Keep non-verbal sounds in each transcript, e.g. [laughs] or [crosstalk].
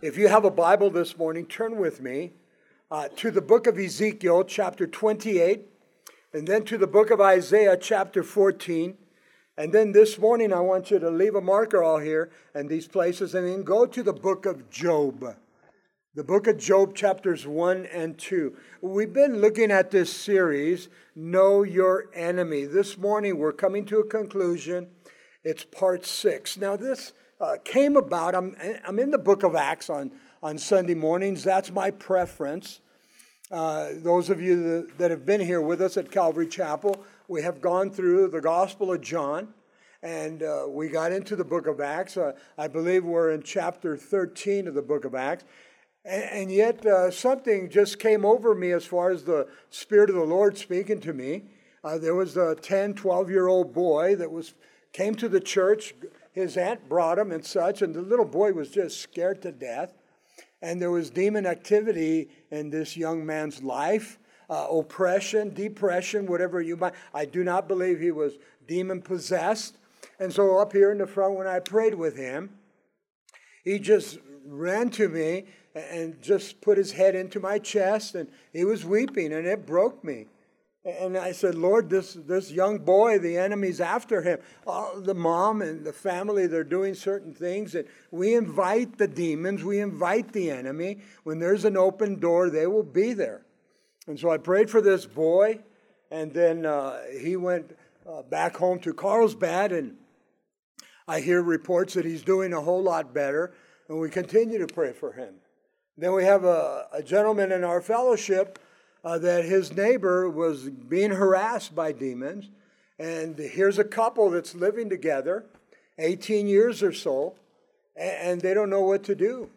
If you have a Bible this morning, turn with me uh, to the book of Ezekiel, chapter 28, and then to the book of Isaiah, chapter 14. And then this morning, I want you to leave a marker all here and these places, and then go to the book of Job. The book of Job, chapters 1 and 2. We've been looking at this series, Know Your Enemy. This morning, we're coming to a conclusion. It's part six. Now, this uh, came about. I'm, I'm in the book of Acts on, on Sunday mornings. That's my preference. Uh, those of you that, that have been here with us at Calvary Chapel, we have gone through the Gospel of John and uh, we got into the book of Acts. Uh, I believe we're in chapter 13 of the book of Acts. And, and yet, uh, something just came over me as far as the Spirit of the Lord speaking to me. Uh, there was a 10, 12 year old boy that was came to the church, his aunt brought him and such, and the little boy was just scared to death. And there was demon activity in this young man's life, uh, oppression, depression, whatever you might. I do not believe he was demon possessed. And so up here in the front, when I prayed with him, he just ran to me and just put his head into my chest, and he was weeping, and it broke me. And I said, Lord, this, this young boy, the enemy's after him. All the mom and the family, they're doing certain things. And we invite the demons, we invite the enemy. When there's an open door, they will be there. And so I prayed for this boy, and then uh, he went uh, back home to Carlsbad, and I hear reports that he's doing a whole lot better, and we continue to pray for him. Then we have a, a gentleman in our fellowship uh, that his neighbor was being harassed by demons. And here's a couple that's living together, 18 years or so, and, they don't know what to do.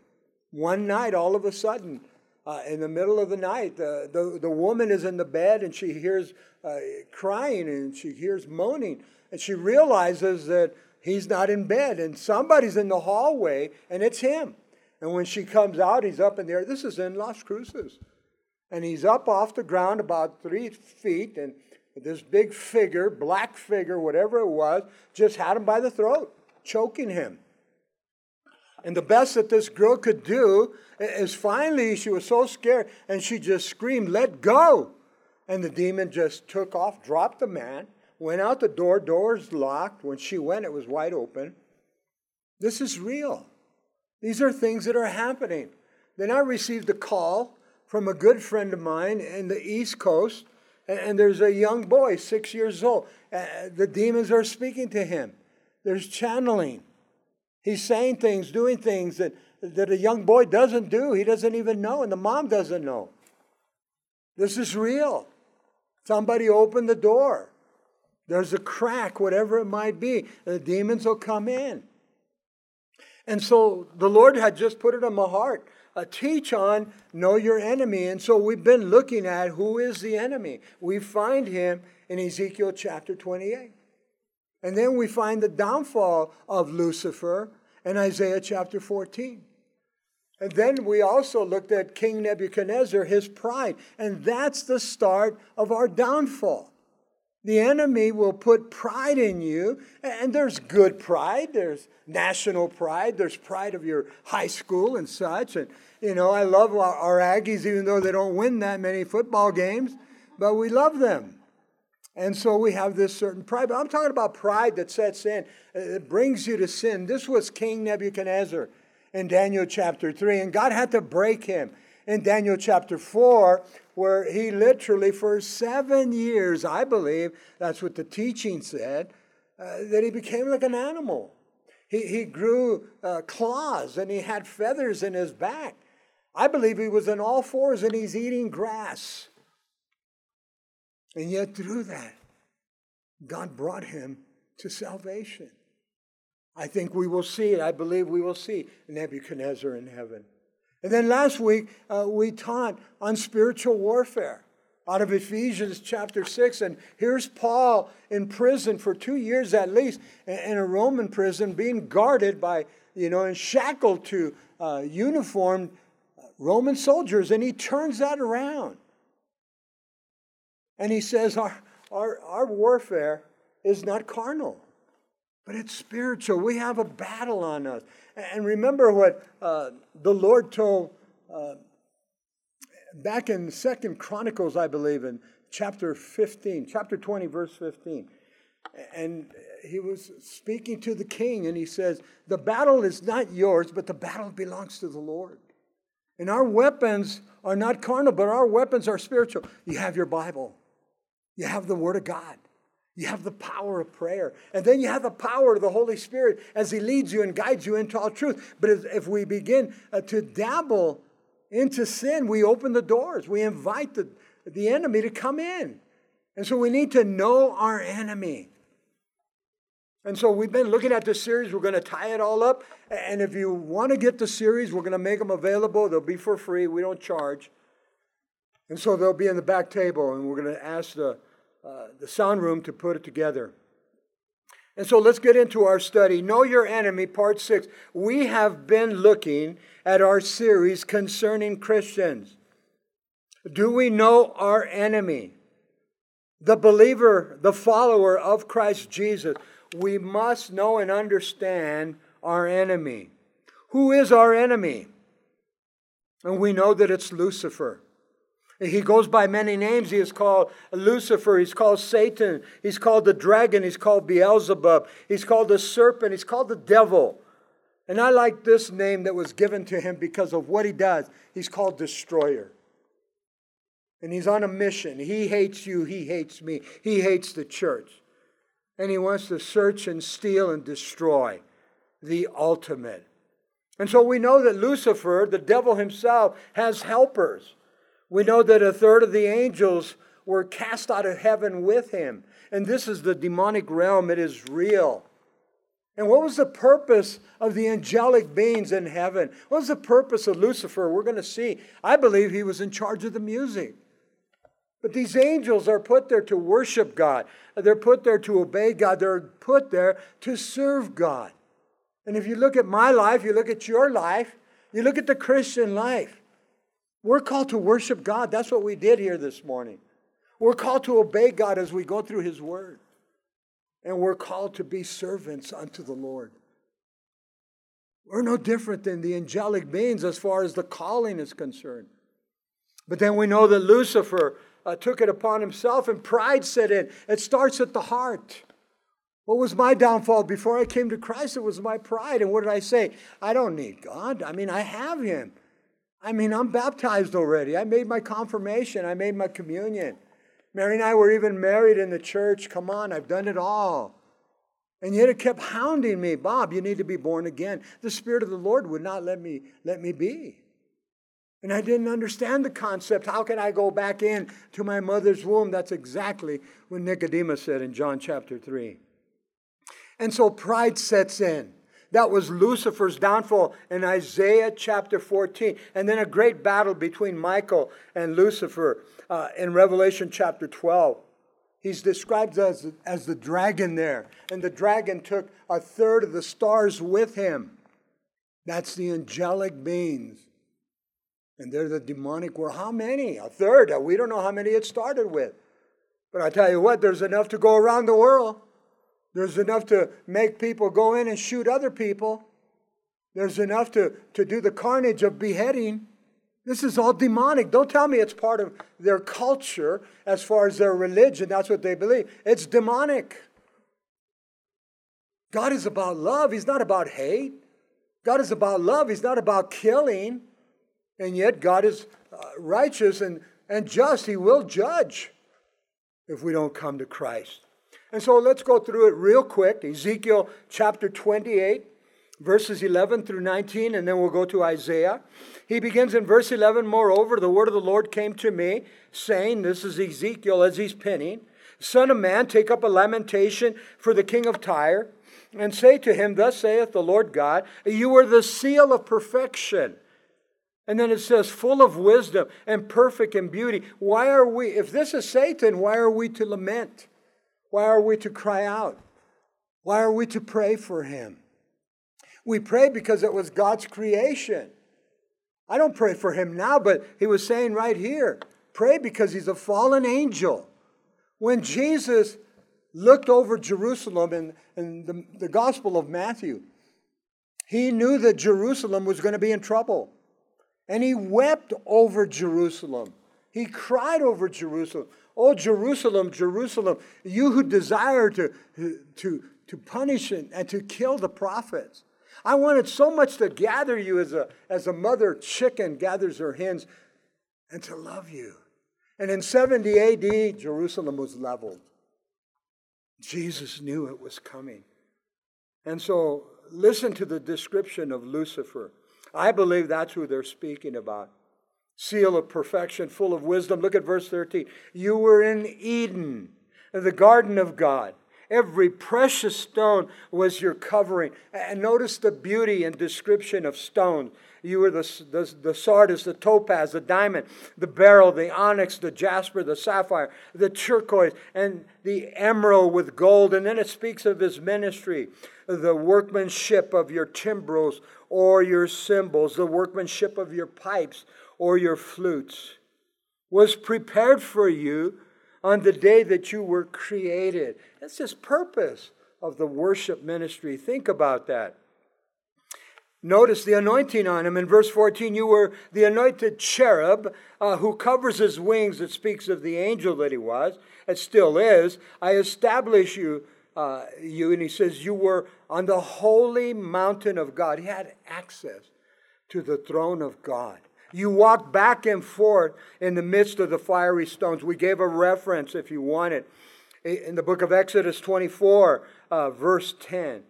One night, all of a sudden, uh, in the middle of the night, the, the, the woman is in the bed and she hears uh, crying and she hears moaning. And she realizes that he's not in bed and somebody's in the hallway and it's him. And when she comes out, he's up in there. This is in Las Cruces and he's up off the ground about three feet, and this big figure, black figure, whatever it was, just had him by the throat, choking him. And the best that this girl could do is finally, she was so scared, and she just screamed, Let go! And the demon just took off, dropped the man, went out the door, doors locked. When she went, it was wide open. This is real. These are things that are happening. Then I received a call from a good friend of mine in the East Coast, and there's a young boy, six years old. The demons are speaking to him. There's channeling. He's saying things, doing things that, that a young boy doesn't do. He doesn't even know, and the mom doesn't know. This is real. Somebody opened the door. There's a crack, whatever it might be. The demons will come in. And so the Lord had just put it on my heart uh, teach on know your enemy. And so we've been looking at who is the enemy. We find him in Ezekiel chapter 28. And then we find the downfall of Lucifer in Isaiah chapter 14. And then we also looked at King Nebuchadnezzar, his pride. And that's the start of our downfall. The enemy will put pride in you, and there's good pride, there's national pride, there's pride of your high school and such. And, you know, I love our, our Aggies, even though they don't win that many football games, but we love them. And so we have this certain pride. But I'm talking about pride that sets in, uh, it brings you to sin. This was King Nebuchadnezzar in Daniel chapter 3, and God had to break him in Daniel chapter 4, where he literally, for seven years, I believe, that's what the teaching said, uh, that he became like an animal. He, he grew uh, claws and he had feathers in his back. I believe he was on all fours and he's eating grass. And yet, through that, God brought him to salvation. I think we will see it. I believe we will see Nebuchadnezzar in heaven. And then last week, uh, we taught on spiritual warfare out of Ephesians chapter 6. And here's Paul in prison for two years at least, in a Roman prison, being guarded by, you know, and shackled to uh, uniformed Roman soldiers. And he turns that around. And he says, Our, our, our warfare is not carnal. But it's spiritual. We have a battle on us. And remember what uh, the Lord told uh, back in Second Chronicles, I believe, in chapter 15, chapter 20, verse 15. And he was speaking to the king, and he says, The battle is not yours, but the battle belongs to the Lord. And our weapons are not carnal, but our weapons are spiritual. You have your Bible, you have the Word of God. You have the power of prayer. And then you have the power of the Holy Spirit as He leads you and guides you into all truth. But if we begin uh, to dabble into sin, we open the doors. We invite the, the enemy to come in. And so we need to know our enemy. And so we've been looking at this series. We're going to tie it all up. And if you want to get the series, we're going to make them available. They'll be for free. We don't charge. And so they'll be in the back table, and we're going to ask the uh, the sound room to put it together. And so let's get into our study. Know Your Enemy, Part 6. We have been looking at our series concerning Christians. Do we know our enemy? The believer, the follower of Christ Jesus. We must know and understand our enemy. Who is our enemy? And we know that it's Lucifer. He goes by many names. He is called Lucifer. He's called Satan. He's called the dragon. He's called Beelzebub. He's called the serpent. He's called the devil. And I like this name that was given to him because of what he does. He's called Destroyer. And he's on a mission. He hates you. He hates me. He hates the church. And he wants to search and steal and destroy the ultimate. And so we know that Lucifer, the devil himself, has helpers. We know that a third of the angels were cast out of heaven with him. And this is the demonic realm, it is real. And what was the purpose of the angelic beings in heaven? What was the purpose of Lucifer? We're going to see. I believe he was in charge of the music. But these angels are put there to worship God. They're put there to obey God. They're put there to serve God. And if you look at my life, you look at your life, you look at the Christian life, we're called to worship God. That's what we did here this morning. We're called to obey God as we go through His Word. And we're called to be servants unto the Lord. We're no different than the angelic beings as far as the calling is concerned. But then we know that Lucifer uh, took it upon himself and pride set in. It starts at the heart. What was my downfall before I came to Christ? It was my pride. And what did I say? I don't need God. I mean, I have Him. I mean, I'm baptized already. I made my confirmation. I made my communion. Mary and I were even married in the church. Come on, I've done it all. And yet it kept hounding me, Bob, you need to be born again. The Spirit of the Lord would not let me let me be. And I didn't understand the concept. How can I go back in to my mother's womb? That's exactly what Nicodemus said in John chapter 3. And so pride sets in. That was Lucifer's downfall in Isaiah chapter 14. And then a great battle between Michael and Lucifer uh, in Revelation chapter 12. He's described as, as the dragon there. And the dragon took a third of the stars with him. That's the angelic beings. And they're the demonic world. How many? A third. We don't know how many it started with. But I tell you what, there's enough to go around the world. There's enough to make people go in and shoot other people. There's enough to, to do the carnage of beheading. This is all demonic. Don't tell me it's part of their culture as far as their religion. That's what they believe. It's demonic. God is about love, He's not about hate. God is about love, He's not about killing. And yet, God is uh, righteous and, and just. He will judge if we don't come to Christ. And so let's go through it real quick. Ezekiel chapter 28, verses 11 through 19, and then we'll go to Isaiah. He begins in verse 11 Moreover, the word of the Lord came to me, saying, This is Ezekiel as he's penning, Son of man, take up a lamentation for the king of Tyre, and say to him, Thus saith the Lord God, You are the seal of perfection. And then it says, full of wisdom and perfect in beauty. Why are we, if this is Satan, why are we to lament? Why are we to cry out? Why are we to pray for him? We pray because it was God's creation. I don't pray for him now, but he was saying right here pray because he's a fallen angel. When Jesus looked over Jerusalem in, in the, the Gospel of Matthew. He knew that Jerusalem was going to be in trouble. And he wept over Jerusalem. He cried over Jerusalem. Oh, Jerusalem, Jerusalem, you who desire to, to, to punish and, and to kill the prophets. I wanted so much to gather you as a, as a mother chicken gathers her hens and to love you. And in 70 AD, Jerusalem was leveled. Jesus knew it was coming. And so, listen to the description of Lucifer. I believe that's who they're speaking about. Seal of perfection, full of wisdom. Look at verse 13. You were in Eden, the garden of God. Every precious stone was your covering. And notice the beauty and description of stones. You were the, the, the sardius, the topaz, the diamond, the beryl, the onyx, the jasper, the sapphire, the turquoise, and the emerald with gold. And then it speaks of his ministry, the workmanship of your timbrels or your cymbals, the workmanship of your pipes or your flutes was prepared for you on the day that you were created. That's his purpose of the worship ministry. Think about that. Notice the anointing on him. In verse 14, you were the anointed cherub uh, who covers his wings. It speaks of the angel that he was. It still is. I establish you, uh, you, and he says, you were on the holy mountain of God. He had access to the throne of God. You walk back and forth in the midst of the fiery stones. We gave a reference, if you want it, in the book of Exodus 24, uh, verse 10.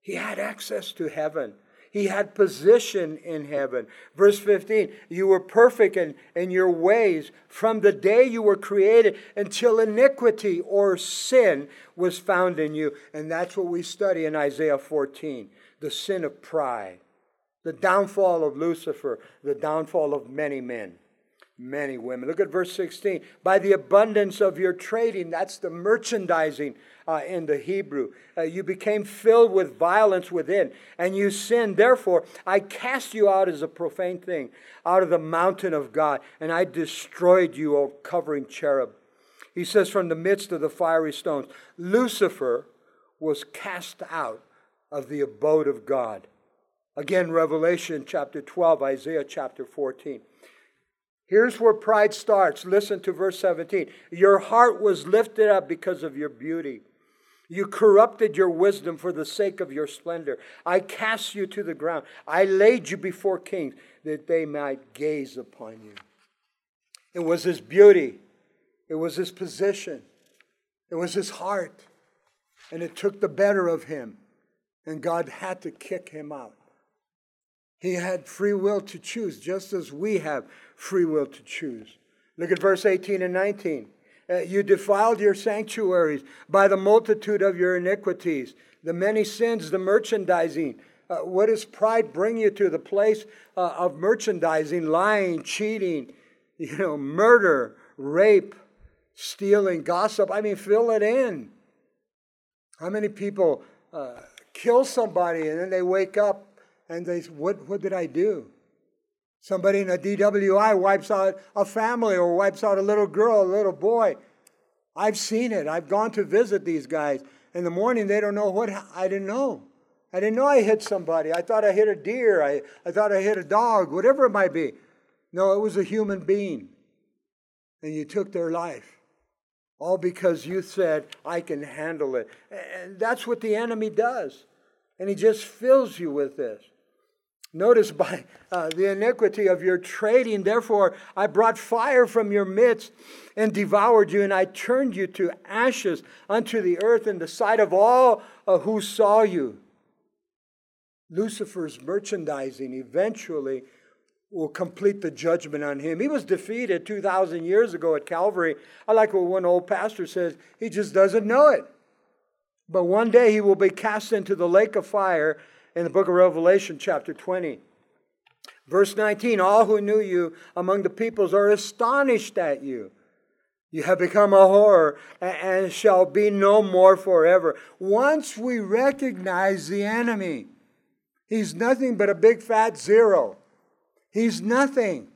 He had access to heaven. He had position in heaven. Verse 15, you were perfect in, in your ways from the day you were created until iniquity or sin was found in you. And that's what we study in Isaiah 14 the sin of pride the downfall of Lucifer, the downfall of many men, many women. Look at verse 16. By the abundance of your trading, that's the merchandising uh, in the Hebrew. Uh, you became filled with violence within, and you sinned. Therefore, I cast you out as a profane thing out of the mountain of God, and I destroyed you, O covering cherub. He says, from the midst of the fiery stones, Lucifer was cast out of the abode of God. Again, Revelation chapter 12, Isaiah chapter 14. Here's where pride starts. Listen to verse 17. Your heart was lifted up because of your beauty. You corrupted your wisdom for the sake of your splendor. I cast you to the ground. I laid you before kings that they might gaze upon you. It was his beauty, it was his position, it was his heart. And it took the better of him. And God had to kick him out. He had free will to choose, just as we have free will to choose. Look at verse 18 and 19. Uh, you defiled your sanctuaries by the multitude of your iniquities, the many sins, the merchandising. Uh, what does pride bring you to? The place uh, of merchandising, lying, cheating, you know, murder, rape, stealing, gossip. I mean, fill it in. How many people uh, kill somebody and then they wake up and they say, what, what did I do? Somebody in a DWI wipes out a family or wipes out a little girl, a little boy. I've seen it. I've gone to visit these guys. In the morning, they don't know what I didn't know. I didn't know I hit somebody. I thought I hit a deer. I, I thought I hit a dog, whatever it might be. No, it was a human being. And you took their life. All because you said, I can handle it. And that's what the enemy does. And he just fills you with this. Notice by uh, the iniquity of your trading, therefore, I brought fire from your midst and devoured you, and I turned you to ashes unto the earth in the sight of all uh, who saw you. Lucifer's merchandising eventually will complete the judgment on him. He was defeated 2,000 years ago at Calvary. I like what one old pastor says he just doesn't know it. But one day he will be cast into the lake of fire in the book of Revelation, chapter 20. Verse 19 All who knew you among the peoples are astonished at you. You have become a horror and shall be no more forever. Once we recognize the enemy, he's nothing but a big fat zero. He's nothing.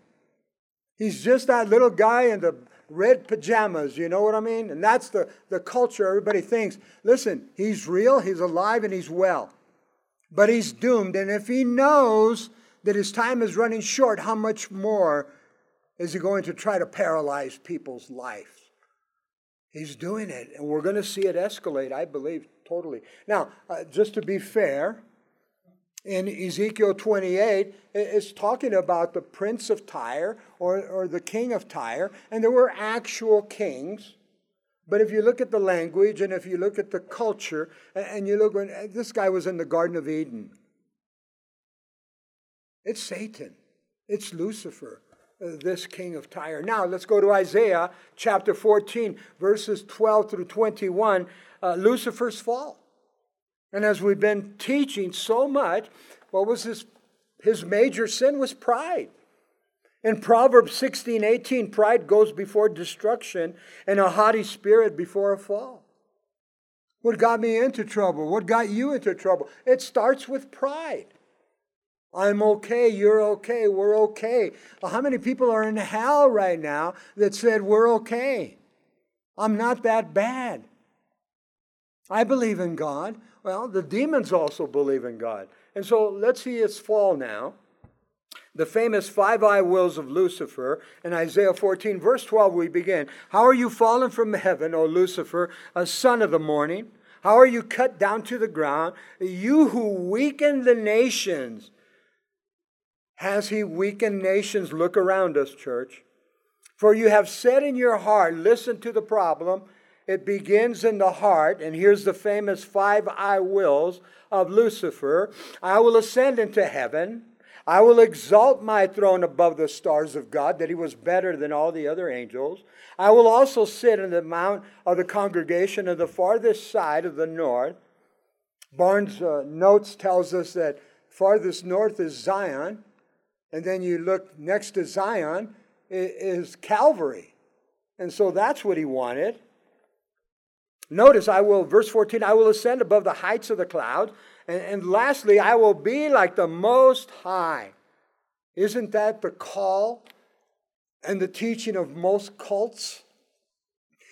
He's just that little guy in the, red pajamas. You know what I mean? And that's the, the culture everybody thinks. Listen, he's real, he's alive, and he's well. But he's doomed. And if he knows that his time is running short, how much more is he going to try to paralyze people's lives? He's doing it, and we're going to see it escalate, I believe, totally. Now, uh, just to be fair, in Ezekiel 28, it's talking about the prince of Tyre or, or the king of Tyre, and there were actual kings. But if you look at the language and if you look at the culture, and you look, when this guy was in the Garden of Eden, it's Satan, it's Lucifer this king of Tyre. Now, let's go to Isaiah chapter 14, verses 12 through 21, uh, Lucifer's fall. And as we've been teaching so much, what was his, his major sin was pride. In Proverbs 16, 18, pride goes before destruction and a haughty spirit before a fall. What got me into trouble? What got you into trouble? It starts with pride. I'm okay, you're okay, we're okay. Well, how many people are in hell right now that said, We're okay? I'm not that bad. I believe in God. Well, the demons also believe in God. And so let's see its fall now. The famous five I wills of Lucifer in Isaiah 14, verse 12, we begin. How are you fallen from heaven, O Lucifer, a son of the morning? How are you cut down to the ground, you who weaken the nations? Has he weakened nations? Look around us, church. For you have said in your heart, listen to the problem. It begins in the heart, and here's the famous five I wills of Lucifer I will ascend into heaven. I will exalt my throne above the stars of God, that he was better than all the other angels. I will also sit in the mount of the congregation of the farthest side of the north. Barnes' uh, notes tells us that farthest north is Zion. And then you look next to Zion is Calvary. And so that's what he wanted. Notice, I will, verse 14, I will ascend above the heights of the clouds. And, and lastly, I will be like the Most High. Isn't that the call and the teaching of most cults?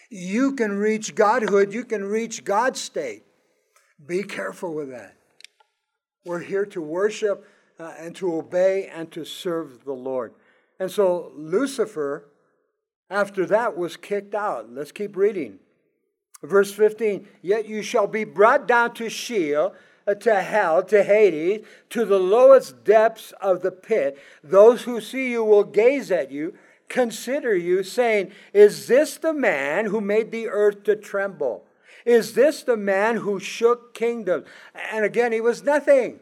You can reach Godhood, you can reach God's state. Be careful with that. We're here to worship uh, and to obey and to serve the Lord. And so Lucifer, after that, was kicked out. Let's keep reading. Verse 15 Yet you shall be brought down to Sheol, Uh, to hell, to Hades, to the lowest depths of the pit. Those who see you will gaze at you, consider you, saying, Is this the man who made the earth to tremble? Is this the man who shook kingdoms? And again, he was nothing.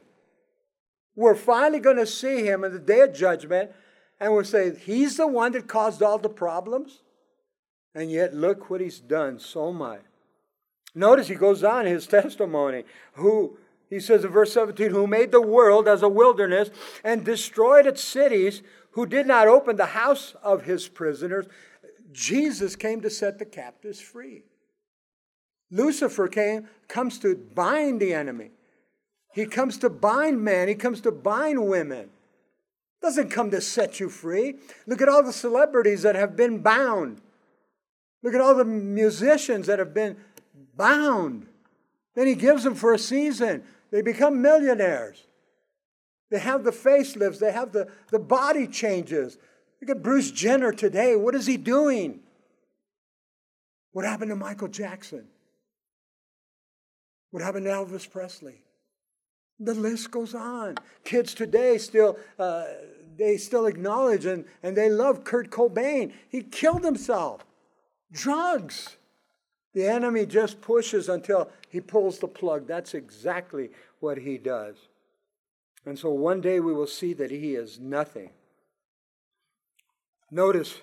We're finally going to see him in the day of judgment, and we'll say, He's the one that caused all the problems. And yet, look what he's done so much. Notice he goes on his [laughs] testimony. Who, he says in verse 17, who made the world as a wilderness and destroyed its cities, who did not open the house of his prisoners. Jesus came to set the captives free. Lucifer came, comes to bind the enemy. He comes to bind men, he comes to bind women. Doesn't come to set you free. Look at all the celebrities that have been bound. Look at all the musicians that have been bound. Then he gives them for a season. They become millionaires. They have the facelifts, they have the, the body changes. Look at Bruce Jenner today. What is he doing? What happened to Michael Jackson? What happened to Elvis Presley? The list goes on. Kids today still uh, they still acknowledge and, and they love Kurt Cobain. He killed himself. Drugs. The enemy just pushes until he pulls the plug. That's exactly what he does. And so one day we will see that he is nothing. Notice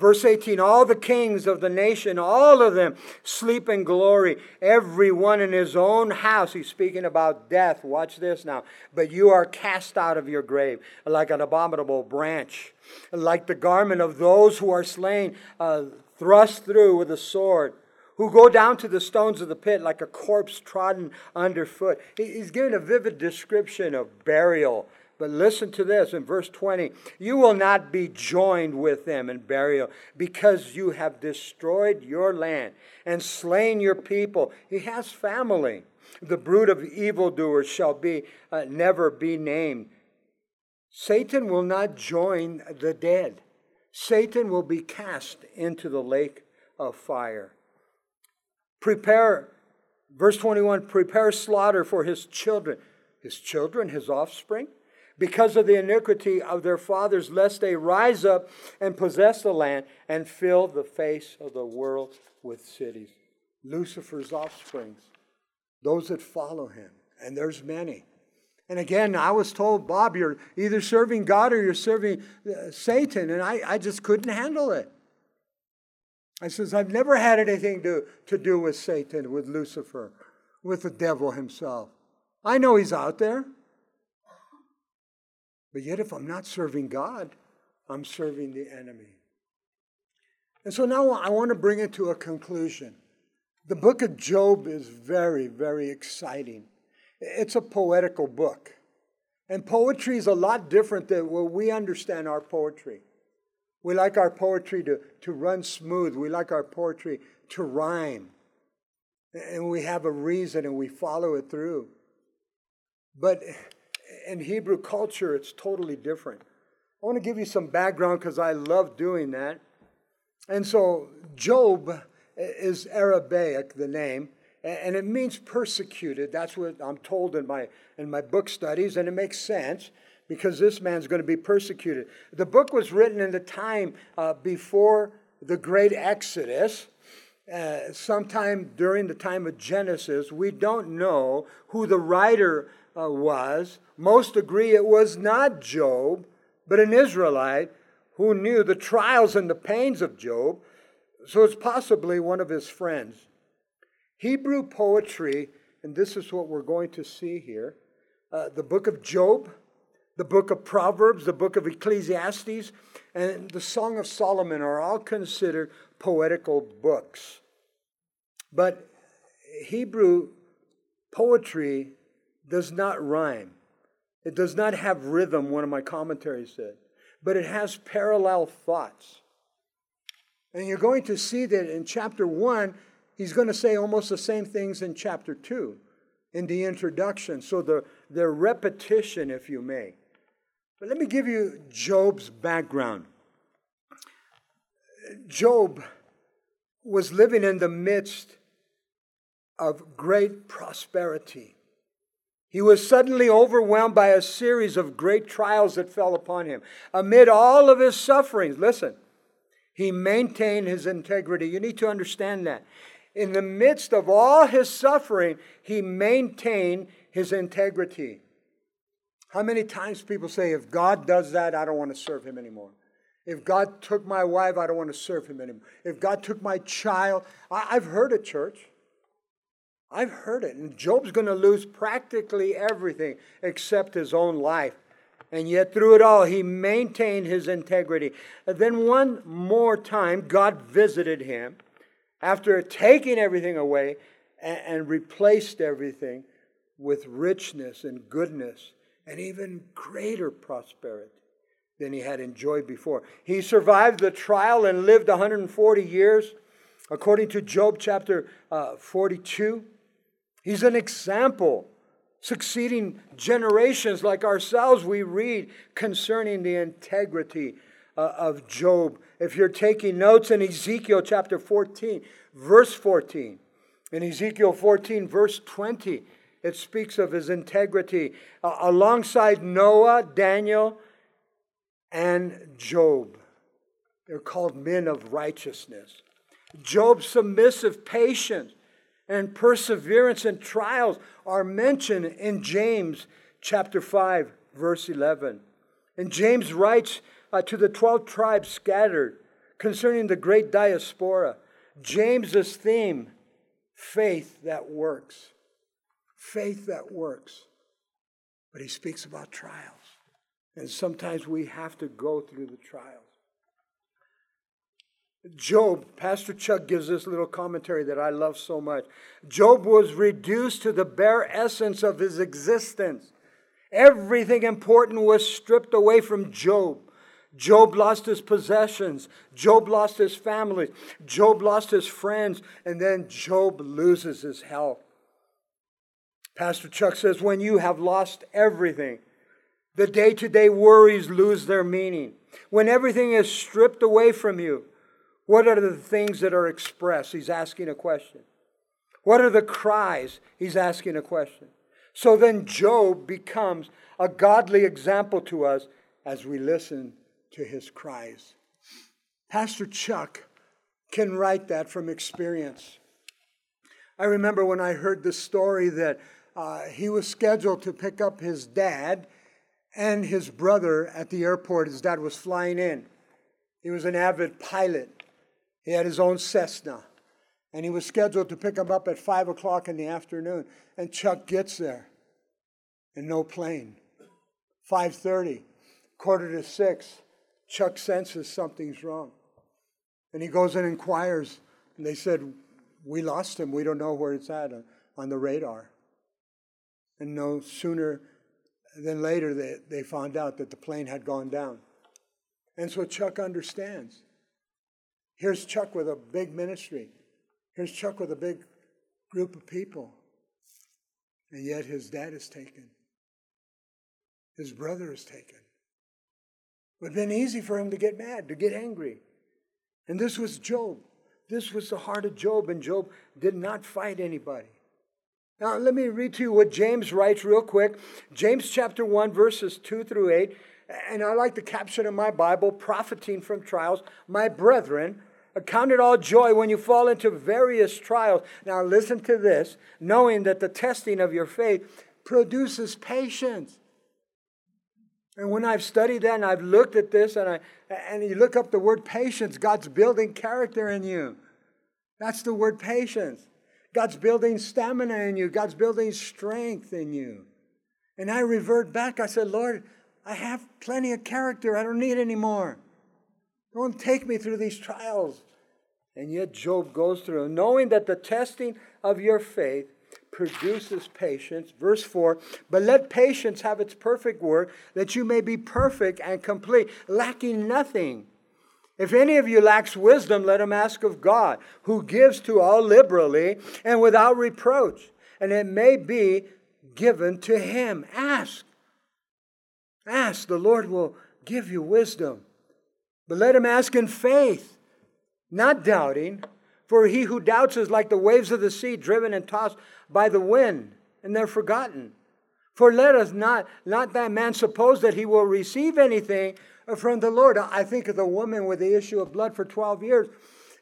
Verse 18 All the kings of the nation, all of them sleep in glory, every one in his own house. He's speaking about death. Watch this now. But you are cast out of your grave like an abominable branch, like the garment of those who are slain, uh, thrust through with a sword. Who go down to the stones of the pit like a corpse trodden underfoot. He's giving a vivid description of burial But listen to this in verse 20 You will not be joined with them in burial because you have destroyed your land and slain your people. He has family. The brood of evildoers shall be uh, never be named. Satan will not join the dead. Satan will be cast into the lake of fire. Prepare, verse 21 prepare slaughter for his children. His children, his offspring? because of the iniquity of their fathers, lest they rise up and possess the land and fill the face of the world with cities. Lucifer's offsprings, those that follow him, and there's many. And again, I was told, Bob, you're either serving God or you're serving uh, Satan, and I, I just couldn't handle it. I says, I've never had anything to, to do with Satan, with Lucifer, with the devil himself. I know he's out there. But yet, if I'm not serving God, I'm serving the enemy. And so now I want to bring it to a conclusion. The book of Job is very, very exciting. It's a poetical book. And poetry is a lot different than what we understand our poetry. We like our poetry to, to run smooth, we like our poetry to rhyme. And we have a reason and we follow it through. But in Hebrew culture, it's totally different. I want to give you some background because I love doing that. And so, Job is Arabic, the name, and it means persecuted. That's what I'm told in my, in my book studies, and it makes sense because this man's going to be persecuted. The book was written in the time uh, before the great Exodus. Uh, sometime during the time of Genesis, we don't know who the writer uh, was. Most agree it was not Job, but an Israelite who knew the trials and the pains of Job, so it's possibly one of his friends. Hebrew poetry, and this is what we're going to see here uh, the book of Job, the book of Proverbs, the book of Ecclesiastes, and the Song of Solomon are all considered poetical books. But Hebrew poetry does not rhyme. It does not have rhythm, one of my commentaries said, but it has parallel thoughts. And you're going to see that in chapter 1, he's going to say almost the same things in chapter 2 in the introduction. So the, the repetition, if you may. But let me give you Job's background. Job was living in the midst of great prosperity. He was suddenly overwhelmed by a series of great trials that fell upon him. Amid all of his sufferings, listen, he maintained his integrity. You need to understand that. In the midst of all his suffering, he maintained his integrity. How many times people say, if God does that, I don't want to serve him anymore? If God took my wife, I don't want to serve him anymore. If God took my child, I, have heard it, church. I've heard it. And Job's going to lose practically everything except his own life. And yet, through it all, he maintained his integrity. And then, one more time, God visited him after taking everything away and, and replaced everything with richness and goodness and even greater prosperity than he had enjoyed before. He survived the trial and lived 140 years, according to Job chapter uh, 42. He's an example. Succeeding generations like ourselves, we read concerning the integrity uh, of Job. If you're taking notes in Ezekiel chapter 14, verse 14, in Ezekiel 14, verse 20, it speaks of his integrity uh, alongside Noah, Daniel, and Job. They're called men of righteousness. Job's submissive patience and perseverance in trials are mentioned in James chapter 5, verse 11. And James writes uh, to the 12 tribes scattered concerning the great diaspora. James's theme, faith that works. Faith that works. But he speaks about trials. And sometimes we have to go through the trials. Job, Pastor Chuck gives this little commentary that I love so much. Job was reduced to the bare essence of his existence Everything important was stripped away from Job. Job lost his possessions. Job lost his family. Job lost his friends. And then Job loses his health. Pastor Chuck says, when you have lost everything, the day to day worries lose their meaning. When everything is stripped away from you, what are the things that are expressed? He's asking a question. What are the cries? He's asking a question. So then Job becomes a godly example to us as we listen to his cries. Pastor Chuck can write that from experience. I remember when I heard the story that uh, he was scheduled to pick up his dad and his brother at the airport. His dad was flying in. He was an avid pilot, he had his own Cessna. And he was scheduled to pick him up at 5 o'clock in the afternoon. And Chuck gets there and no plane. 5.30, quarter to 6, Chuck senses something's wrong. And he goes and inquires. And they said, we lost him. We don't know where it's at uh, on the radar. And no sooner than later, they, they found out that the plane had gone down. And so Chuck understands. Here's Chuck with a big ministry. Here's Chuck with a big group of people. And yet his dad is taken. His brother is taken. It would have been easy for him to get mad, to get angry. And this was Job. This was the heart of Job, and Job did not fight anybody. Now, let me read to you what James writes real quick. James chapter 1, verses 2 through 8. And I like the caption in my Bible, profiting from trials. My brethren, account it all joy when you fall into various trials. Now, listen to this knowing that the testing of your faith produces patience. And when I've studied that and I've looked at this and, I, and you look up the word patience, God's building character in you. That's the word patience. God's building stamina in you, God's building strength in you. And I revert back. I said, Lord, I have plenty of character. I don't need any more. Don't take me through these trials. And yet, Job goes through, knowing that the testing of your faith produces patience. Verse 4 But let patience have its perfect work, that you may be perfect and complete, lacking nothing. If any of you lacks wisdom, let him ask of God, who gives to all liberally and without reproach, and it may be given to him. Ask. Ask. The Lord will give you wisdom. But let him ask in faith, not doubting. For he who doubts is like the waves of the sea, driven and tossed by the wind, and they're forgotten. For let us not, not that man suppose that he will receive anything from the Lord. I think of the woman with the issue of blood for 12 years.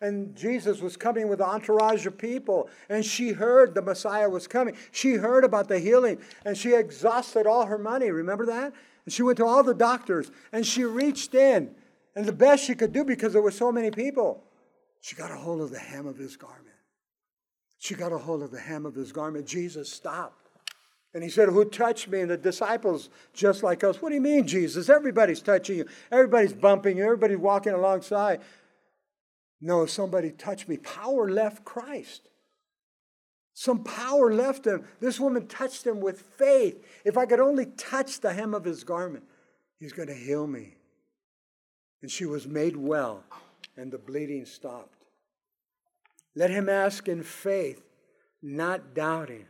And Jesus was coming with an entourage of people, and she heard the Messiah was coming. She heard about the healing, and she exhausted all her money. Remember that? And she went to all the doctors, and she reached in, and the best she could do because there were so many people, she got a hold of the hem of his garment. She got a hold of the hem of his garment. Jesus stopped. And he said, Who touched me? And the disciples, just like us, What do you mean, Jesus? Everybody's touching you. Everybody's bumping you. Everybody's walking alongside. No, somebody touched me. Power left Christ. Some power left him. This woman touched him with faith. If I could only touch the hem of his garment, he's going to heal me. And she was made well, and the bleeding stopped. Let him ask in faith, not doubting.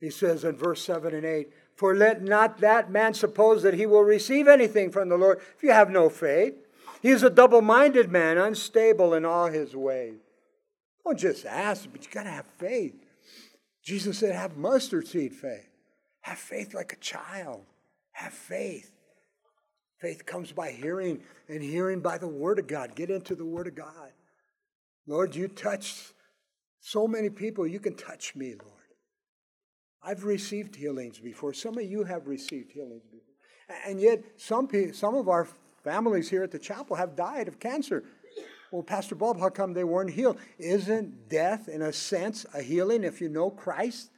He says in verse 7 and 8, For let not that man suppose that he will receive anything from the Lord if you have no faith. He is a double minded man, unstable in all his ways. Don't just ask, but you got to have faith. Jesus said, Have mustard seed faith. Have faith like a child. Have faith. Faith comes by hearing, and hearing by the Word of God. Get into the Word of God. Lord, you touch so many people. You can touch me, Lord. I've received healings before. Some of you have received healings before. And yet, some, people, some of our families here at the chapel have died of cancer. Well, Pastor Bob, how come they weren't healed? Isn't death, in a sense, a healing if you know Christ?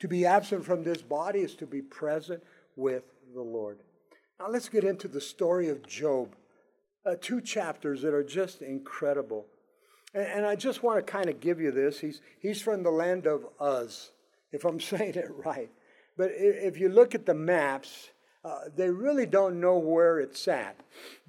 To be absent from this body is to be present with the Lord. Now, let's get into the story of Job. Uh, two chapters that are just incredible. And, and I just want to kind of give you this. He's, he's from the land of Uz if I'm [laughs] saying it right. But if you look at the maps, uh, they really don't know where it's at,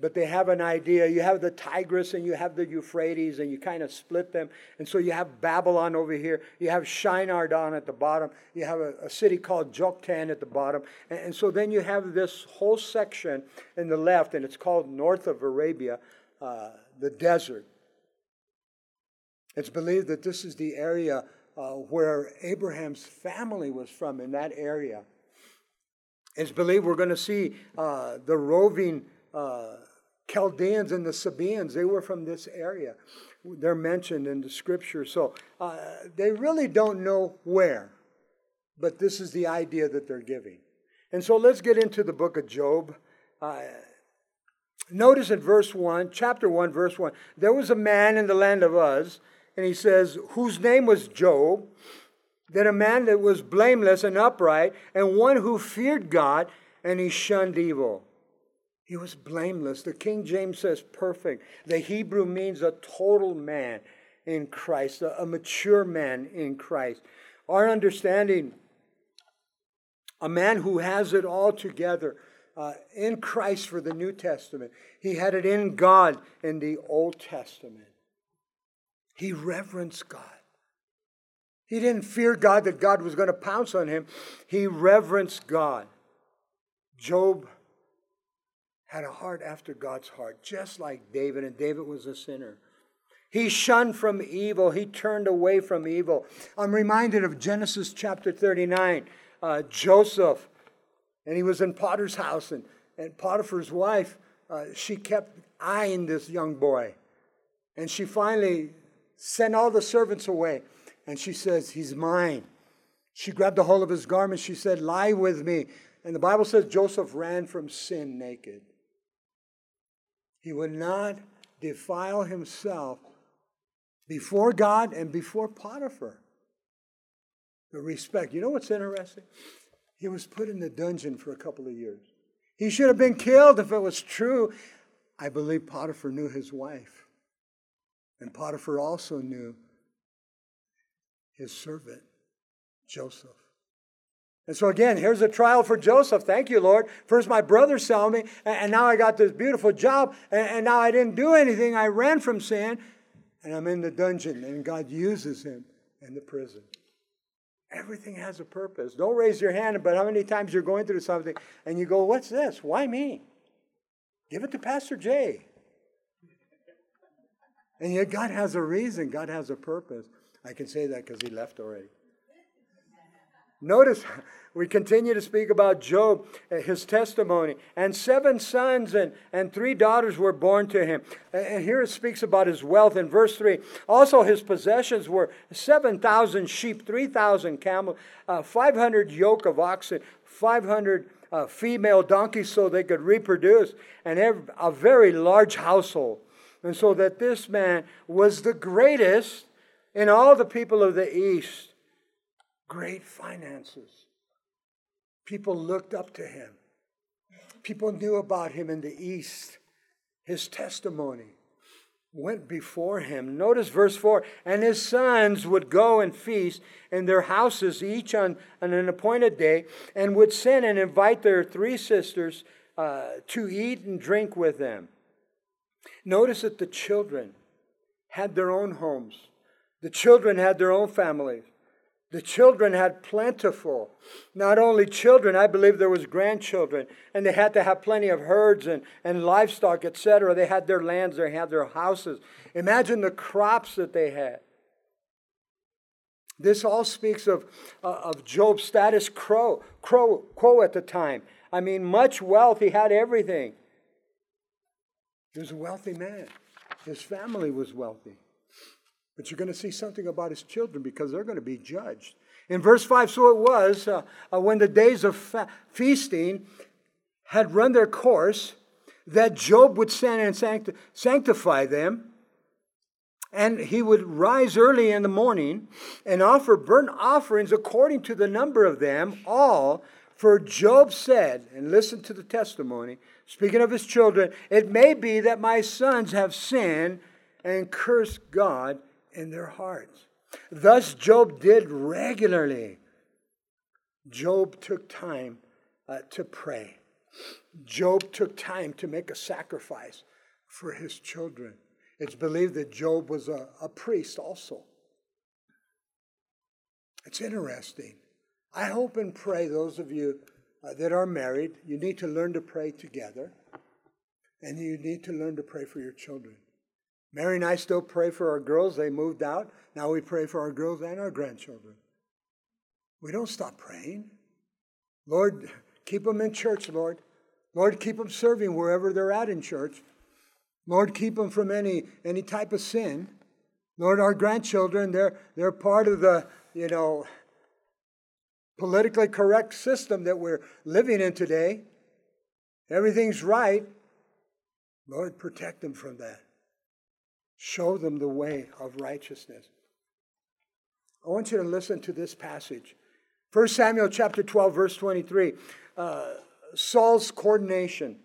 but they have an idea. You have the Tigris and you have the Euphrates, and you kind of split them. And so you have Babylon over here. You have Shinar down at the bottom. You have a, a city called Joktan at the bottom. And, and, so then you have this whole section in the left, and it's called north of Arabia, uh, the desert. It's believed that this is the area uh, where Abraham's family was from, in that area. It's believed we're going to see uh, the roving uh, Chaldeans and the Sabaeans. They were from this area. They're mentioned in the scripture. So uh, they really don't know where, but this is the idea that they're giving. And so let's get into the book of Job. Uh, notice in verse 1, chapter 1, verse 1, there was a man in the land of Uz, and he says, whose name was Job that a man that was blameless and upright, and one who feared God, and he shunned evil. He was blameless. The King James says perfect. The Hebrew means a total man in Christ, a, mature man in Christ. Our understanding, a man who has it all together uh, in Christ for the New Testament. He had it in God in the Old Testament. He reverenced God. He didn't fear God that God was going to pounce on him. He reverenced God. Job had a heart after God's heart, just like David, and David was a sinner. He shunned from evil. He turned away from evil. I'm reminded of Genesis chapter 39. Uh, Joseph, and he was in Potter's house, and, and Potiphar's wife, uh, she kept eyeing this young boy. And she finally sent all the servants away and she says, He's mine. She grabbed a hold of his garment. She said, Lie with me. And the Bible says Joseph ran from sin naked. He would not defile himself before God and before Potiphar. The respect. You know what's interesting? He was put in the dungeon for a couple of years. He should have been killed if it was true. I believe Potiphar knew his wife. And Potiphar also knew his servant, Joseph. And so again, here's a trial for Joseph. Thank you, Lord. First, my brother saw me, and now I got this beautiful job, and now I didn't do anything. I ran from sin, and I'm in the dungeon, and God uses him in the prison. Everything has a purpose. Don't raise your hand, but how many times you're going through something and you go, What's this? Why me? Give it to Pastor Jay. And yet, God has a reason, God has a purpose. I can say that because he left already. Notice [laughs] we continue to speak about Job, uh, his testimony. And seven sons and, and three daughters were born to him. And here it speaks about his wealth in verse 3. Also, his possessions were 7,000 sheep, 3,000 camels, uh, 500 yoke of oxen, 500 uh, female donkeys so they could reproduce, and a very large household. And so that this man was the greatest in all the people of the East, great finances. People looked up to him. People knew about him in the East. His testimony went before him. Notice verse 4 And his sons would go and feast in their houses, each on, on an appointed day, and would send and invite their three sisters uh, to eat and drink with them. Notice that the children had their own homes. The children had their own families. The children had plentiful. Not only children, I believe there was grandchildren, and they had to have plenty of herds and, and livestock, etc. They had their lands, they had their houses. Imagine the crops that they had. This all speaks of, uh, of Job's status quo, quo, quo at the time. I mean, much wealth, he had everything. He was a wealthy man. His family was wealthy. But you're going to see something about his children because they're going to be judged. In verse 5, so it was uh, uh, when the days of fa- feasting had run their course that Job would send and sancti- sanctify them. And he would rise early in the morning and offer burnt offerings according to the number of them all. For Job said, and listen to the testimony, speaking of his children, it may be that my sons have sinned and cursed God in their hearts. Thus, Job did regularly. Job took time uh, to pray. Job took time to make a sacrifice for his children. It's believed that Job was a, a priest also. It's interesting. I hope and pray those of you uh, that are married, you need to learn to pray together, and you need to learn to pray for your children. Mary and I still pray for our girls. They moved out. Now we pray for our girls and our grandchildren. We don't stop praying. Lord, keep them in church, Lord. Lord, keep them serving wherever they're at in church. Lord, keep them from any, any type of sin. Lord, our grandchildren, they're, they're part of the, you know, politically correct system that we're living in today. Everything's right. Lord, protect them from that. Show them the way of righteousness. I want you to listen to this passage. 1 Samuel chapter 12, verse 23. Uh, Saul's coronation.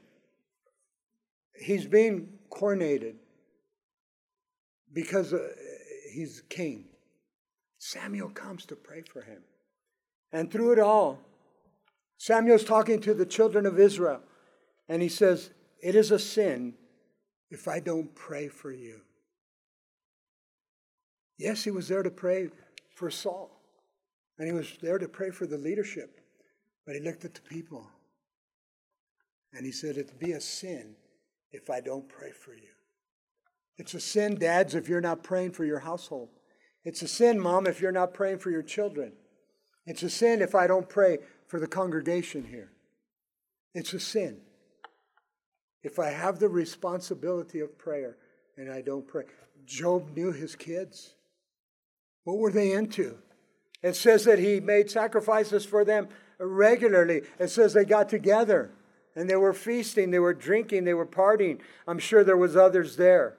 He's being coronated because uh, he's king. Samuel comes to pray for him. And through it all, Samuel's talking to the children of Israel, and he says, It is a sin if I don't pray for you. Yes, he was there to pray for Saul, and he was there to pray for the leadership, but he looked at the people and he said, It'd be a sin if I don't pray for you. It's a sin, dads, if you're not praying for your household. It's a sin, mom, if you're not praying for your children. It's a sin if I don't pray for the congregation here. It's a sin if I have the responsibility of prayer and I don't pray. Job knew his kids. What were they into? It says that he made sacrifices for them regularly. It says they got together and they were feasting, they were drinking, they were partying. I'm sure there was others there.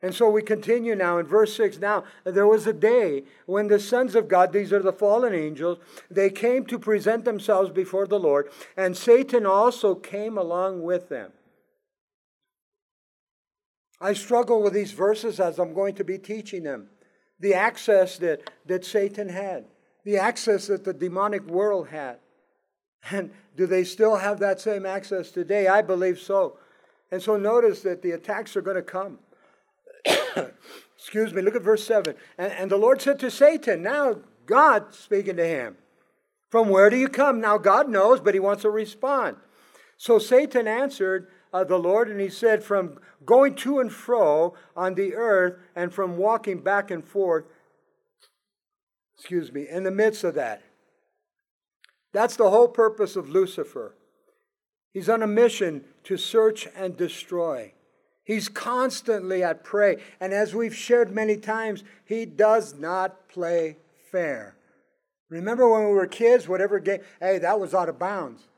And so we continue now in verse 6. Now, there was a day when the sons of God, these are the fallen angels, they came to present themselves before the Lord, and Satan also came along with them. I struggle with these verses as I'm going to be teaching them. The access that, that Satan had, the access that the demonic world had. And do they still have that same access today? I believe so. And so notice that the attacks are going to come. [coughs] Excuse me, look at verse 7. And, and the Lord said to Satan, now God speaking to him, From where do you come? Now God knows, but he wants to respond. So Satan answered uh, the Lord, and he said, From going to and fro on the earth and from walking back and forth, excuse me, in the midst of that. That's the whole purpose of Lucifer. He's on a mission to search and destroy. He's constantly at prey. And as we've shared many times, he does not play fair. Remember when we were kids, whatever game, hey, that was out of bounds.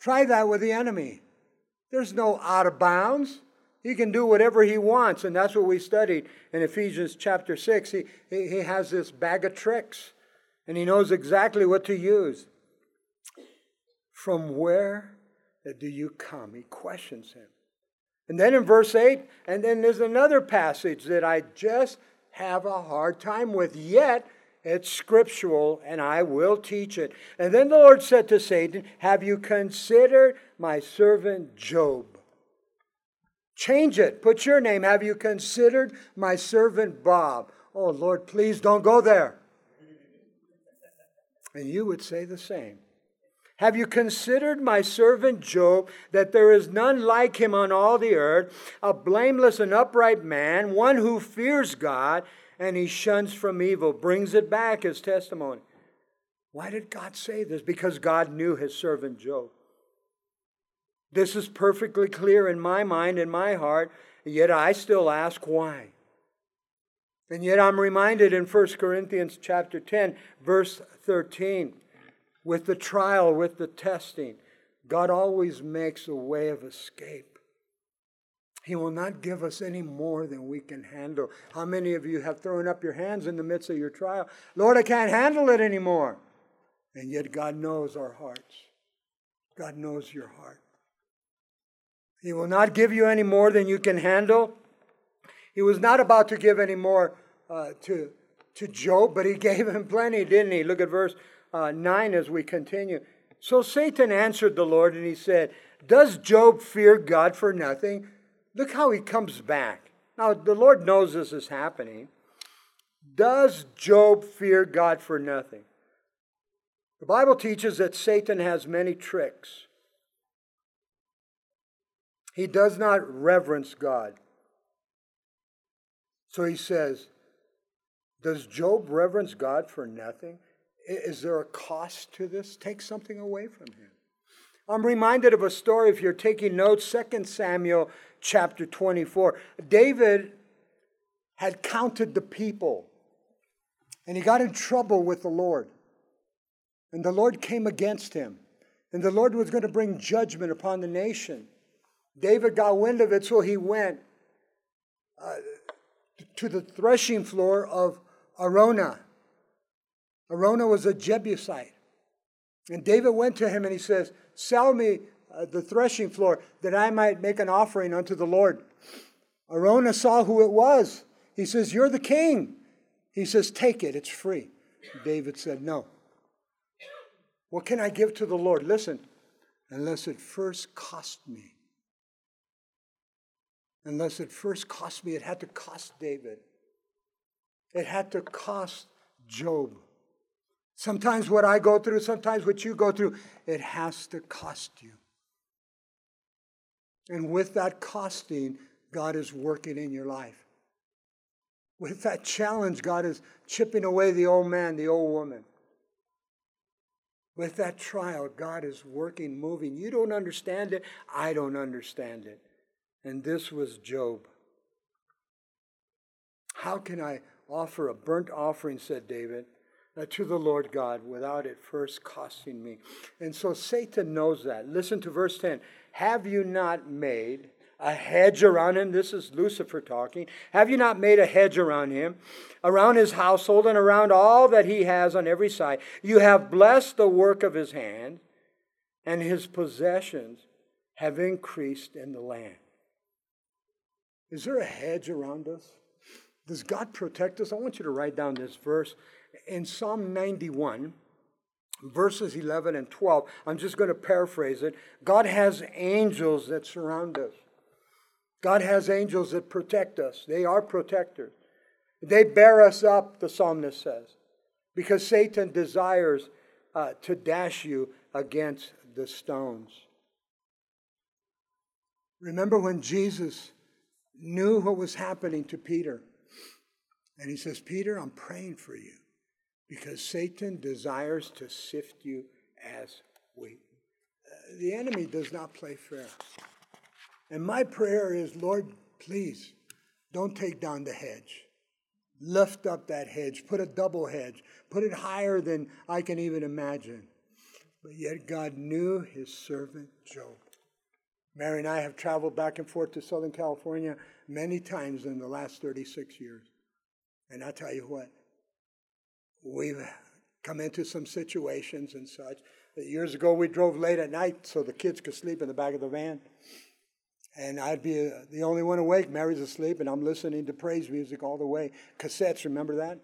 Try that with the enemy. There's no out of bounds. He can do whatever he wants, and that's what we studied in Ephesians chapter 6. He, he has this bag of tricks, and he knows exactly what to use. From where do you come? He questions him. And then in verse 8, and then there's another passage that I just have a hard time with, yet it's scriptural, and I will teach it. And then the Lord said to Satan, Have you considered my servant Job? Change it. Put your name. Have you considered my servant Bob? Oh, Lord, please don't go there. And you would say the same. Have you considered my servant Job, that there is none like him on all the earth, a blameless and upright man, one who fears God, and he shuns from evil, brings it back as testimony? Why did God say this? Because God knew his servant Job. This is perfectly clear in my mind and my heart, yet I still ask why. And yet I'm reminded in 1 Corinthians chapter 10, verse 13 with the trial, with the testing, God always makes a way of escape. He will not give us any more than we can handle. How many of you have thrown up your hands in the midst of your trial? Lord, I can't handle it anymore. And yet, God knows our hearts. God knows your heart. He will not give you any more than you can handle. He was not about to give any more uh, to, to Job, but he [laughs] gave him plenty, didn't he? Look at verse uh, 9 as we continue. So Satan answered the Lord and he said, Does Job fear God for nothing? Look how he comes back. Now, the Lord knows this is happening. Does Job fear God for nothing? The Bible teaches that Satan has many tricks. He does not reverence God. So he says, Does Job reverence God for nothing? Is there a cost to this? Take something away from him. I'm reminded of a story, if you're taking notes, 2 Samuel chapter 24. David had counted the people, and he got in trouble with the Lord. And the Lord came against him, and the Lord was going to bring judgment upon the nation. David got wind of it, so he went uh, to the threshing floor of Araunah. Araunah was a Jebusite. And David went to him and he says, Sell me uh, the threshing floor that I might make an offering unto the Lord. Araunah saw who it was. He says, You're the king. He says, Take it, it's free. David said, No. What can I give to the Lord? Listen, unless it first cost me. Unless it first cost me, it had to cost David. It had to cost Job. Sometimes what I go through, sometimes what you go through, it has to cost you. And with that costing, God is working in your life. With that challenge, God is chipping away the old man, the old woman. With that trial, God is working, moving. You don't understand it. I don't understand it. And this was Job. How can I offer a burnt offering, said David, uh, to the Lord God without it first costing me. And so Satan knows that. Listen to verse 10. Have you not made a hedge around him? This is Lucifer talking. Have you not made a hedge around him, around his household, and around all that he has on every side? You have blessed the work of his hand, and his possessions have increased in the land. Is there a hedge around us? Does God protect us? I want you to write down this verse in Psalm 91, verses 11 and 12, I'm just going to paraphrase it. God has angels that surround us. God has angels that protect us. They are protectors. They bear us up, the psalmist says, because Satan desires uh, to dash you against the stones. Remember when Jesus knew what was happening to Peter? And he says, Peter, I'm praying for you because Satan desires to sift you as wheat. Uh, the enemy does not play fair. And my prayer is, Lord, please don't take down the hedge. Lift up that hedge, put a double hedge, put it higher than I can even imagine. But yet God knew his servant Job. Mary and I have traveled back and forth to Southern California many times in the last 36 years. And I tell you what, we've come into some situations and such. Years ago, we drove late at night so the kids could sleep in the back of the van. And I'd be uh, the only one awake. Mary's asleep, and I'm listening to praise music all the way. Cassettes, remember that?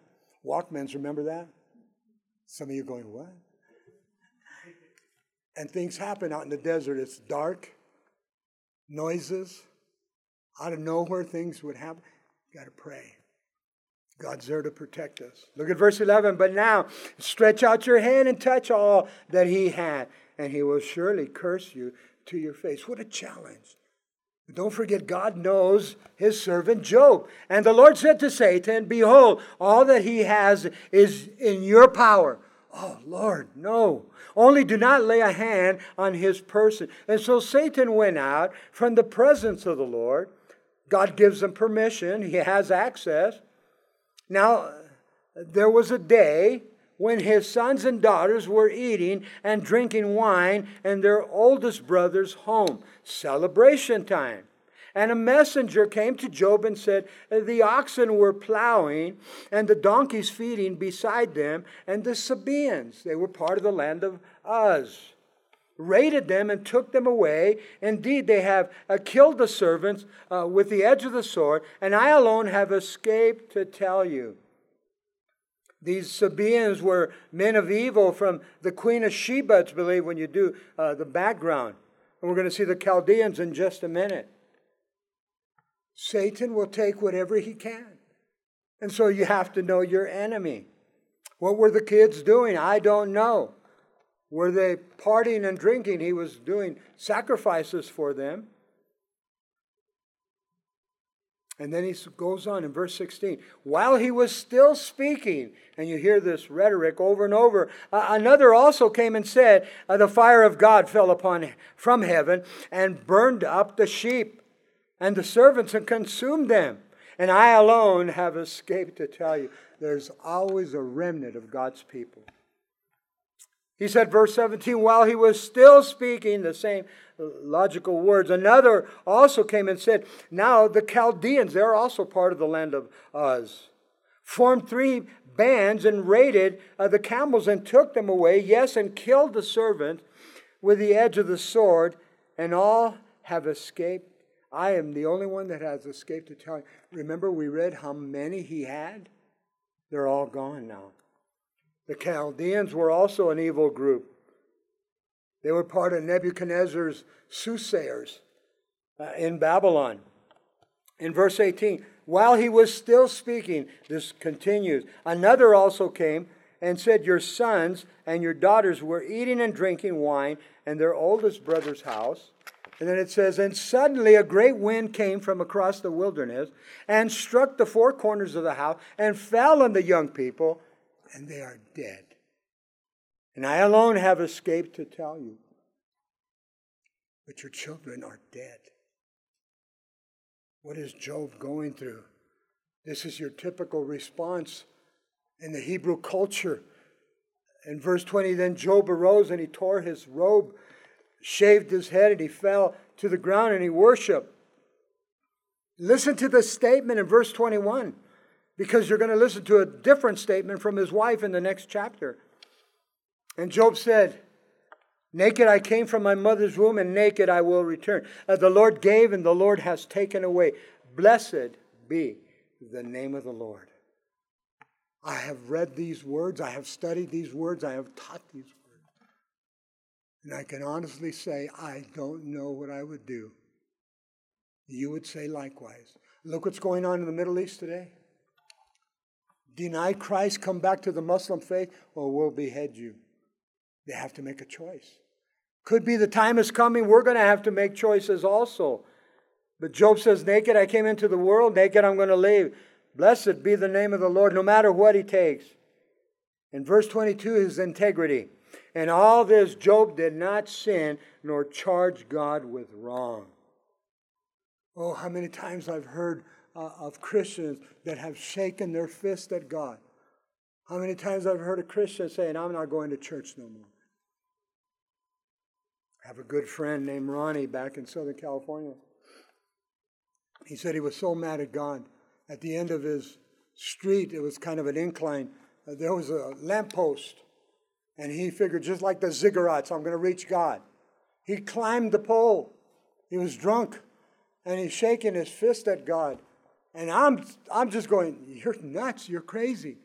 Walkmans, remember that? Some of you going, what? And things happen out in the desert. It's dark, noises. Out of nowhere, things would happen. You got to pray. God's there to protect us. Look at verse 11. But now, stretch out your hand and touch all that he had, and he will surely curse you to your face. What a challenge. Don't forget, God knows his servant Job. And the Lord said to Satan, Behold, all that he has is in your power. Oh, Lord, no. Only do not lay a hand on his person. And so Satan went out from the presence of the Lord. God gives him permission, he has access. Now, there was a day when his sons and daughters were eating and drinking wine in their oldest brother's home. Celebration time. And a messenger came to Job and said, The oxen were plowing and the donkeys feeding beside them, and the Sabaeans, they were part of the land of Uz, raided them and took them away. Indeed, they have uh, killed the servants uh, with the edge of the sword, and I alone have escaped to tell you. These Sabaeans were men of evil from the Queen of Sheba, it's believed, when you do uh, the background. And we're going to see the Chaldeans in just a minute. Satan will take whatever he can. And so you have to know your enemy. What were the kids doing? I don't know. Were they partying and drinking? He was doing sacrifices for them. And then he goes on in verse 16. While he was still speaking, and you hear this rhetoric over and over, another also came and said, uh, The fire of God fell upon from heaven and burned up the sheep and the servants and consumed them. And I alone have escaped to tell you, there's always a remnant of God's people. He said, verse 17, while he was still speaking the same logical words, another also came and said, Now the Chaldeans, they're also part of the land of Uz, formed three bands and raided uh, the camels and took them away, yes, and killed the servant with the edge of the sword, and all have escaped. I am the only one that has escaped to tell you. Remember, we read how many he had? They're all gone now. The Chaldeans were also an evil group. They were part of Nebuchadnezzar's soothsayers uh, in Babylon. In verse 18, while he was still speaking, this continues, another also came and said, Your sons and your daughters were eating and drinking wine in their oldest brother's house. And then it says, And suddenly a great wind came from across the wilderness and struck the four corners of the house and fell on the young people and they are dead. And I alone have escaped to tell you. But your children are dead. What is Job going through? This is your typical response in the Hebrew culture. In verse 20, then Job arose and he tore his robe, shaved his head, and he fell to the ground and he worshiped. Listen to the statement in verse 21 because you're going to listen to a different statement from his wife in the next chapter. And Job said, Naked I came from my mother's womb, and naked I will return. Uh, the Lord gave, and the Lord has taken away. Blessed be the name of the Lord. I have read these words, I have studied these words, I have taught these words. And I can honestly say, I don't know what I would do. You would say likewise. Look what's going on in the Middle East today deny Christ, come back to the Muslim faith, or we'll behead you. They have to make a choice. Could be the time is coming, we're going to have to make choices also. But Job says, Naked I came into the world, naked I'm going to leave. Blessed be the name of the Lord, no matter what he takes. In verse 22, his integrity. And all this, Job did not sin nor charge God with wrong. Oh, how many times I've heard uh, of Christians that have shaken their fist at God. How many times I've heard a Christian saying, I'm not going to church no more. I have a good friend named Ronnie back in Southern California. He said he was so mad at God. At the end of his street, it was kind of an incline. Uh, there was a lamppost. And he figured, just like the ziggurats, I'm going to reach God. He climbed the pole. He was drunk. And he's shaking his fist at God. And I'm, I'm just going, You're nuts. You're crazy.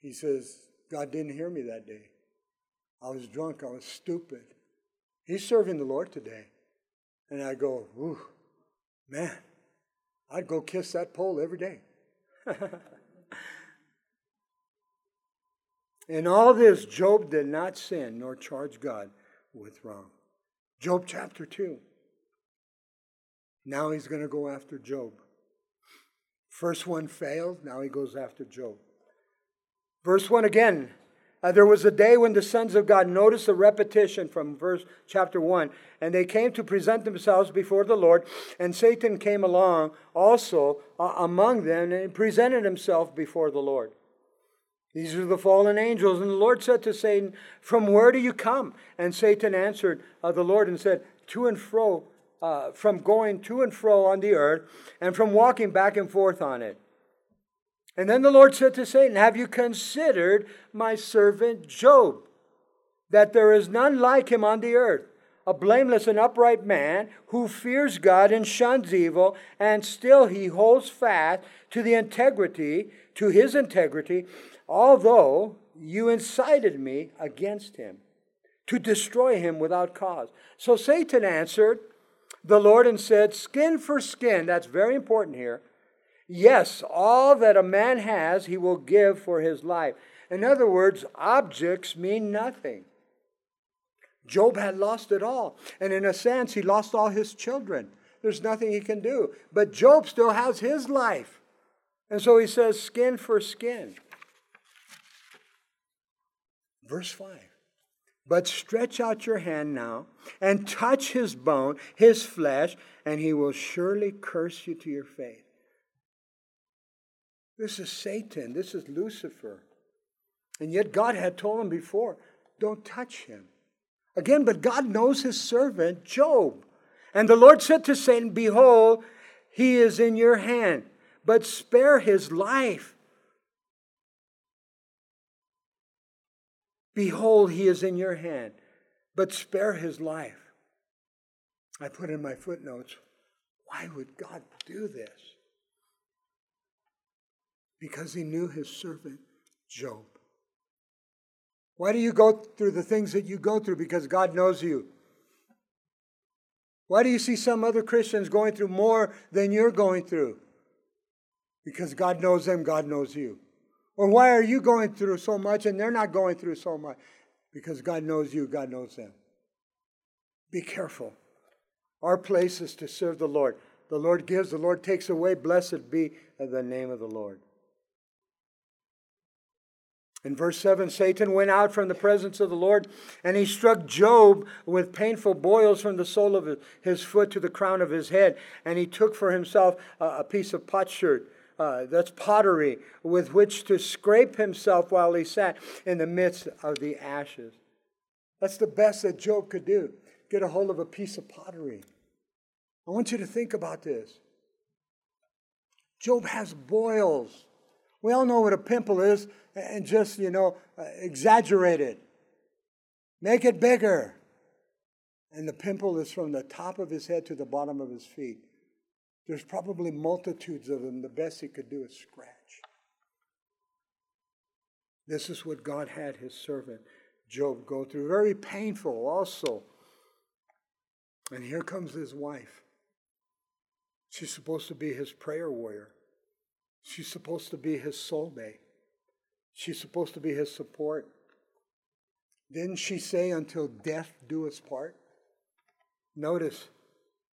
He says, God didn't hear me that day. I was drunk. I was stupid. He's serving the Lord today. And I go, Ooh, man, I'd go kiss that pole every day. [laughs] In all this, Job did not sin nor charge God with wrong. Job chapter 2. Now he's going to go after Job. First one failed, now he goes after Job. Verse 1 again. Uh, there was a day when the sons of God noticed the repetition from verse chapter 1 and they came to present themselves before the Lord and Satan came along also uh, among them and presented himself before the Lord. These are the fallen angels and the Lord said to Satan, "From where do you come?" And Satan answered uh, the Lord and said, "To and fro uh, from going to and fro on the earth and from walking back and forth on it. And then the Lord said to Satan, Have you considered my servant Job, that there is none like him on the earth? a blameless and upright man who fears God and shuns evil, and still he holds fast to the integrity, to his integrity, although you incited me against him to destroy him without cause. So Satan answered the Lord and said, Skin for skin, that's very important here. Yes, all that a man has, he will give for his life. In other words, objects mean nothing. Job had lost it all. And in a sense, he lost all his children. There's nothing he can do. But Job still has his life. And so he says, skin for skin. Verse 5. But stretch out your hand now and touch his bone, his flesh, and he will surely curse you to your face. This is Satan. This is Lucifer. And yet God had told him before, don't touch him. Again, but God knows his servant, Job. And the Lord said to Satan, Behold, he is in your hand, but spare his life. Behold, he is in your hand, but spare his life. I put in my footnotes, why would God do this? Because he knew his servant, Job. Why do you go through the things that you go through? Because God knows you. Why do you see some other Christians going through more than you're going through? Because God knows them, God knows you. Or why are you going through so much and they're not going through so much? Because God knows you, God knows them. Be careful. Our place is to serve the Lord. The Lord gives, the Lord takes away. Blessed be the name of the Lord. In verse 7, Satan went out from the presence of the Lord and he struck Job with painful boils from the sole of his foot to the crown of his head. And he took for himself a piece of potsherd, uh, that's pottery, with which to scrape himself while he sat in the midst of the ashes. That's the best that Job could do get a hold of a piece of pottery. I want you to think about this. Job has boils. We all know what a pimple is and just, you know, uh, exaggerate it. Make it bigger. And the pimple is from the top of his head to the bottom of his feet. There's probably multitudes of them. The best he could do is scratch. This is what God had his servant Job go through. Very painful, also. And here comes his wife. She's supposed to be his prayer warrior. She's supposed to be his soulmate. She's supposed to be his support. Didn't she say, until death do us part? Notice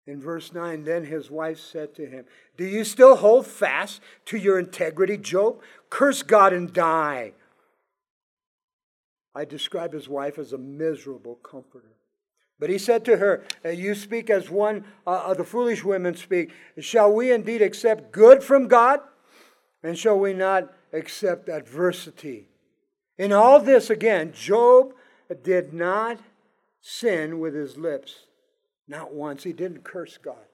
in verse 9, then his wife said to him, Do you still hold fast to your integrity, Job? Curse God and die. I describe his wife as a miserable comforter. But he said to her, You speak as one uh, of the foolish women speak. Shall we indeed accept good from God? And shall we not accept adversity. In all this, again, Job did not sin with his lips. Not once. He didn't curse God.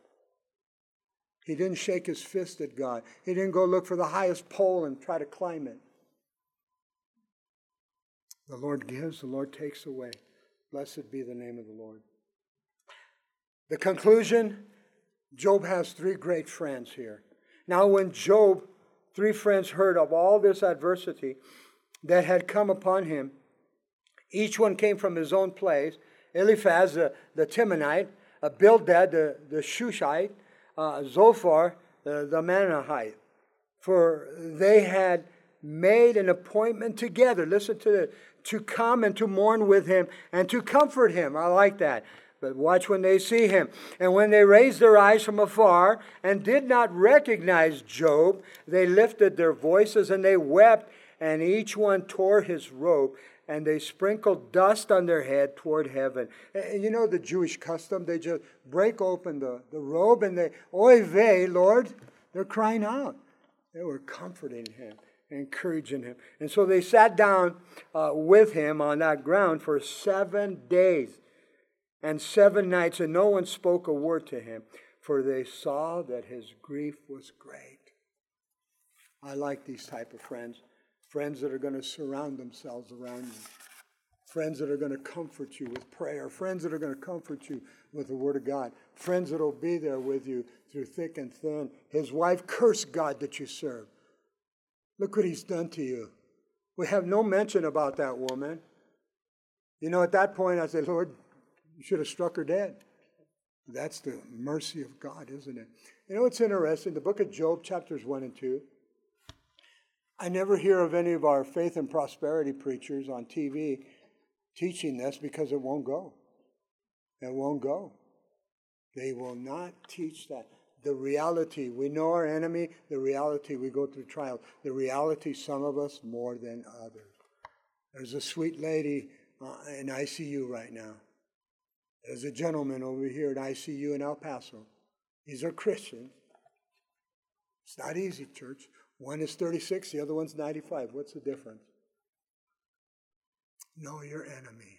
He didn't shake his fist at God. He didn't go look for the highest pole and try to climb it. The Lord gives, the Lord takes away. Blessed be the name of the Lord. The conclusion Job has three great friends here. Now, when Job three friends heard of all this adversity that had come upon him. Each one came from his own place. Eliphaz, the, the Temanite, uh, Bildad, the, the Shushite, uh, Zophar, the, the Manahathite. For they had made an appointment together. Listen to this. To come and to mourn with him and to comfort him. I like that. But watch when they see him. And when they raised their eyes from afar and did not recognize Job, they lifted their voices and they wept, and each one tore his robe, and they sprinkled dust on their head toward heaven. And you know the Jewish custom? They just break open the, the robe and they, Oy vey, Lord, they're crying out. They were comforting him encouraging him. And so they sat down uh, with him on that ground for seven days and seven nights, and no one spoke a word to him, for they saw that his grief was great. I like these type of friends, friends that are going to surround themselves around you, friends that are going to comfort you with prayer, friends that are going to comfort you with the Word of God, friends that will be there with you through thick and thin. His wife cursed God that you serve. Look what he's done to you. We have no mention about that woman. You know, at that point, I said, Lord, you should have struck her dead. That's the mercy of God, isn't it? You know it's interesting? The book of Job, chapters 1 and 2. I never hear of any of our faith and prosperity preachers on TV teaching this because it won't go. It won't go. They will not teach that. The reality, we know our enemy, the reality, we go through trials. The reality, some of us more than others. There's a sweet lady uh, in ICU right now. There's a gentleman over here in ICU in El Paso. These are Christians. It's not easy, church. One is 36, the other one's 95. What's the difference? Know your enemy.